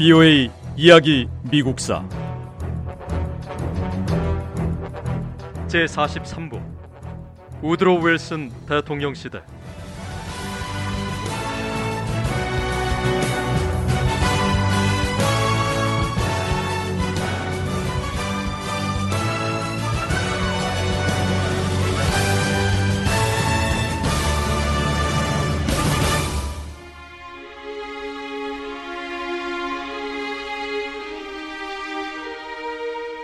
BOA 이야기 미국사. 제43부. 우드로 윌슨 대통령 시대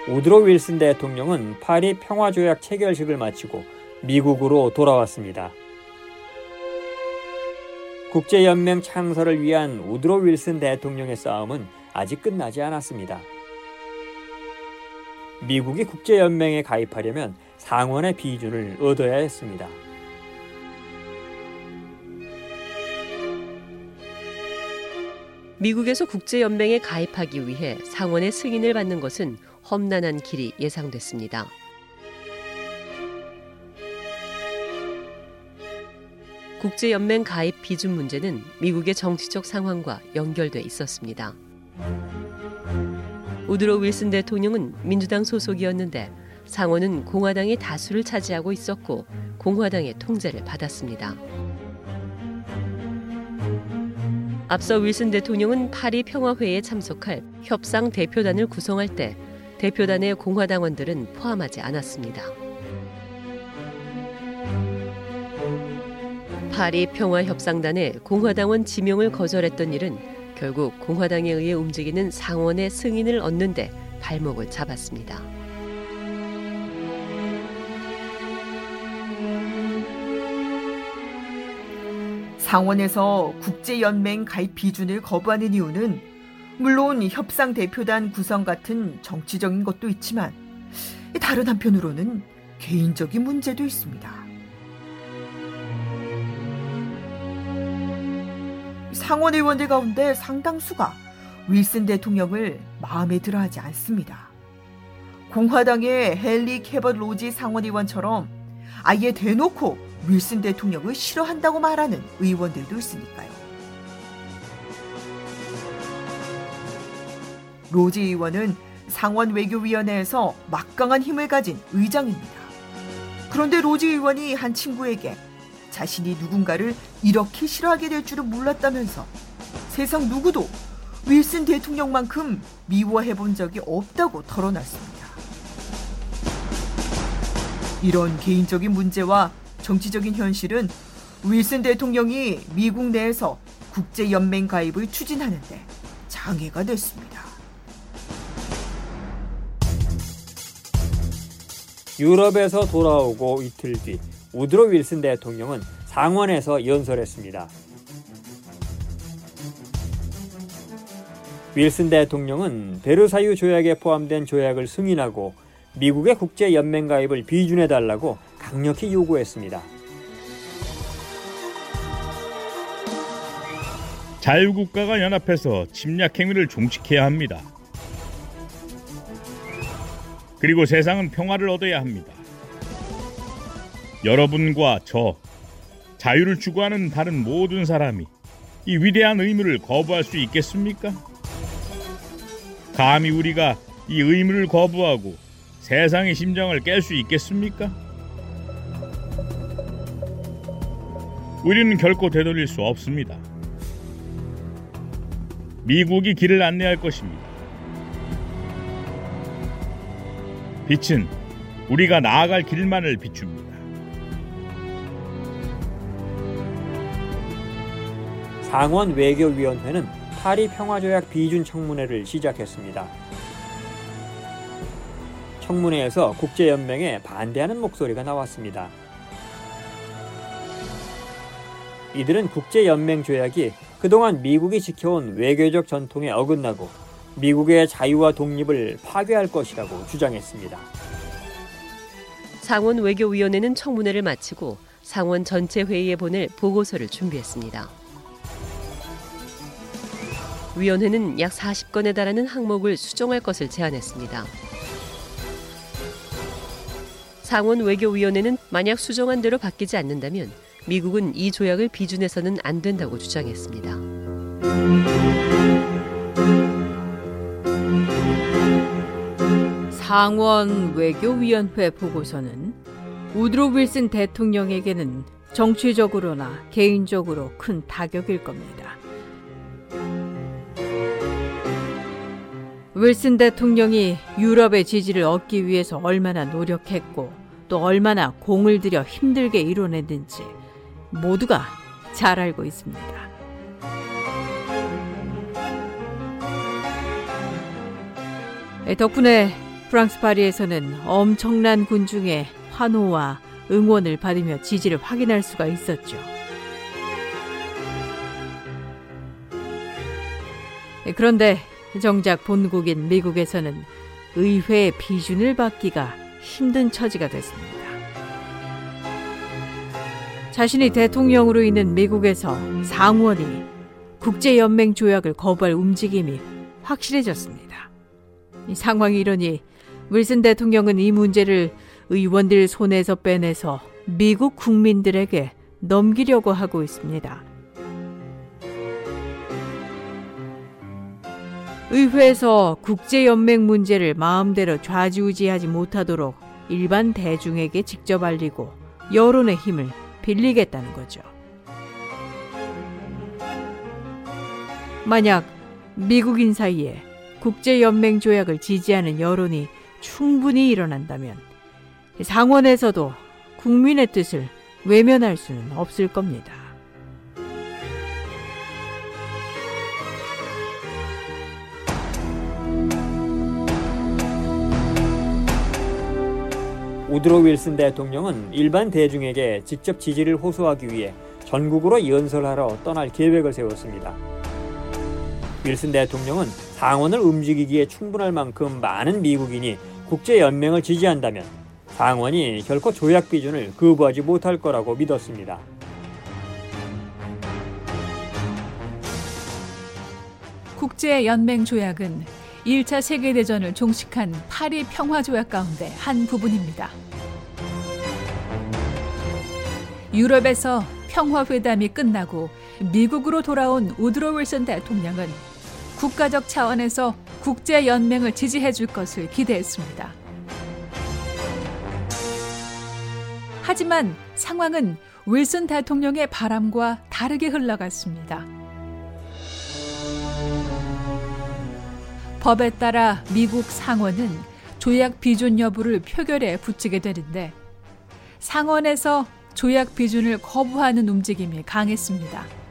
우드로 윌슨 대통령은 파리 평화조약 체결식을 마치고 미국으로 돌아왔습니다. 국제연맹 창설을 위한 우드로 윌슨 대통령의 싸움은 아직 끝나지 않았습니다. 미국이 국제연맹에 가입하려면 상원의 비준을 얻어야 했습니다. 미국에서 국제연맹에 가입하기 위해 상원의 승인을 받는 것은 험난한 길이 예상됐습니다. 국제연맹 가입 비준 문제는 미국의 정치적 상황과 연결돼 있었습니다. 우드로 윌슨 대통령은 민주당 소속이었는데 상원은 공화당이 다수를 차지하고 있었고 공화당의 통제를 받았습니다. 앞서 윌슨 대통령은 파리 평화회의에 참석할 협상 대표단을 구성할 때 대표단의 공화당원들은 포함하지 않았습니다. 파리 평화협상단에 공화당원 지명을 거절했던 일은 결국 공화당에 의해 움직이는 상원의 승인을 얻는데 발목을 잡았습니다. 상원에서 국제연맹 가입 비준을 거부하는 이유는 물론 협상 대표단 구성 같은 정치적인 것도 있지만 다른 한편으로는 개인적인 문제도 있습니다. 상원 의원들 가운데 상당수가 윌슨 대통령을 마음에 들어 하지 않습니다. 공화당의 헨리 캐벗 로지 상원 의원처럼 아예 대놓고 윌슨 대통령을 싫어한다고 말하는 의원들도 있으니까요. 로지 의원은 상원 외교위원회에서 막강한 힘을 가진 의장입니다. 그런데 로지 의원이 한 친구에게 자신이 누군가를 이렇게 싫어하게 될 줄은 몰랐다면서 세상 누구도 윌슨 대통령만큼 미워해 본 적이 없다고 털어놨습니다. 이런 개인적인 문제와 정치적인 현실은 윌슨 대통령이 미국 내에서 국제연맹 가입을 추진하는데 장애가 됐습니다. 유럽에서 돌아오고 이틀 뒤 우드로 윌슨 대통령은 상원에서 연설했습니다. 윌슨 대통령은 베르사유 조약에 포함된 조약을 승인하고 미국의 국제 연맹 가입을 비준해 달라고 강력히 요구했습니다. 자유국가가 연합해서 침략 행위를 종식해야 합니다. 그리고 세상은 평화를 얻어야 합니다. 여러분과 저, 자유를 추구하는 다른 모든 사람이 이 위대한 의무를 거부할 수 있겠습니까? 감히 우리가 이 의무를 거부하고 세상의 심장을 깰 수 있겠습니까? 우리는 결코 되돌릴 수 없습니다. 미국이 길을 안내할 것입니다. 빛은 우리가 나아갈 길만을 비춥니다. 상원 외교위원회는 파리 평화조약 비준 청문회를 시작했습니다. 청문회에서 국제연맹에 반대하는 목소리가 나왔습니다. 이들은 국제연맹 조약이 그동안 미국이 지켜온 외교적 전통에 어긋나고 미국의 자유와 독립을 파괴할 것이라고 주장했습니다. 상원 외교위원회는 청문회를 마치고 상원 전체 회의에 보낼 보고서를 준비했습니다. 위원회는 약 40건에 달하는 항목을 수정할 것을 제안했습니다. 상원 외교위원회는 만약 수정한 대로 바뀌지 않는다면 미국은 이 조약을 비준해서는 안 된다고 주장했습니다. 상원 외교위원회 보고서는 우드로 윌슨 대통령에게는 정치적으로나 개인적으로 큰 타격일 겁니다. 윌슨 대통령이 유럽의 지지를 얻기 위해서 얼마나 노력했고 또 얼마나 공을 들여 힘들게 이뤄냈는지 모두가 잘 알고 있습니다. 덕분에 프랑스 파리에서는 엄청난 군중의 환호와 응원을 받으며 지지를 확인할 수가 있었죠. 그런데 정작 본국인 미국에서는 의회의 비준을 받기가 힘든 처지가 됐습니다. 자신이 대통령으로 있는 미국에서 상원이 국제연맹 조약을 거부할 움직임이 확실해졌습니다. 이 상황이 이러니 윌슨 대통령은 이 문제를 의원들 손에서 빼내서 미국 국민들에게 넘기려고 하고 있습니다. 의회에서 국제연맹 문제를 마음대로 좌지우지하지 못하도록 일반 대중에게 직접 알리고 여론의 힘을 빌리겠다는 거죠. 만약 미국인 사이에 국제연맹 조약을 지지하는 여론이 충분히 일어난다면 상원에서도 국민의 뜻을 외면할 수는 없을 겁니다. 우드로 윌슨 대통령은 일반 대중에게 직접 지지를 호소하기 위해 전국으로 연설하러 떠날 계획을 세웠습니다. 윌슨 대통령은 상원을 움직이기에 충분할 만큼 많은 미국인이 국제연맹을 지지한다면 상원이 결코 조약 비준을 거부하지 못할 거라고 믿었습니다. 국제연맹 조약은 1차 세계대전을 종식한 파리 평화조약 가운데 한 부분입니다. 유럽에서 평화회담이 끝나고 미국으로 돌아온 우드로 윌슨 대통령은 국가적 차원에서 국제연맹을 지지해 줄 것을 기대했습니다. 하지만 상황은 윌슨 대통령의 바람과 다르게 흘러갔습니다. 법에 따라 미국 상원은 조약 비준 여부를 표결에 붙이게 되는데 상원에서 조약 비준을 거부하는 움직임이 강했습니다.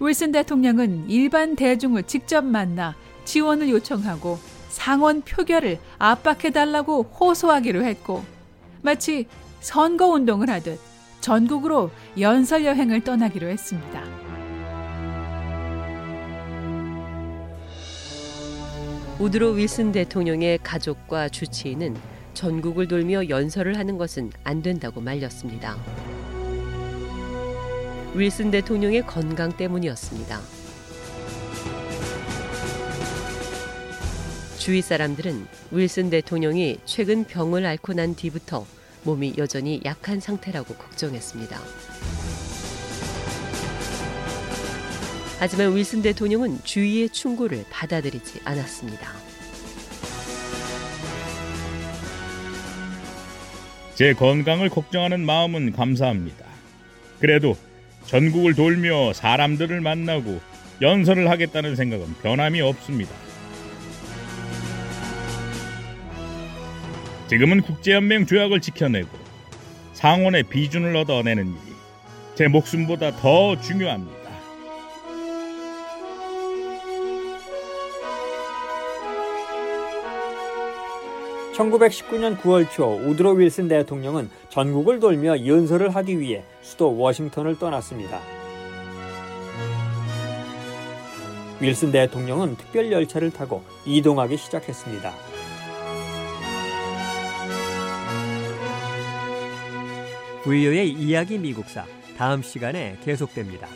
윌슨 대통령은 일반 대중을 직접 만나 지원을 요청하고 상원 표결을 압박해달라고 호소하기로 했고 마치 선거 운동을 하듯 전국으로 연설 여행을 떠나기로 했습니다. 우드로 윌슨 대통령의 가족과 주치의는 전국을 돌며 연설을 하는 것은 안 된다고 말렸습니다. 윌슨 대통령의 건강 때문이었습니다. 주위 사람들은 윌슨 대통령이 최근 병을 앓고 난 뒤부터 몸이 여전히 약한 상태라고 걱정했습니다. 하지만 윌슨 대통령은 주위의 충고를 받아들이지 않았습니다. 제 건강을 걱정하는 마음은 감사합니다. 그래도 전국을 돌며 사람들을 만나고 연설을 하겠다는 생각은 변함이 없습니다. 지금은 국제연맹 조약을 지켜내고 상원의 비준을 얻어내는 일이 제 목숨보다 더 중요합니다. 1919년 9월 초 우드로 윌슨 대통령은 전국을 돌며 연설을 하기 위해 수도 워싱턴을 떠났습니다. 윌슨 대통령은 특별 열차를 타고 이동하기 시작했습니다. 부유의 이야기 미국사 다음 시간에 계속됩니다.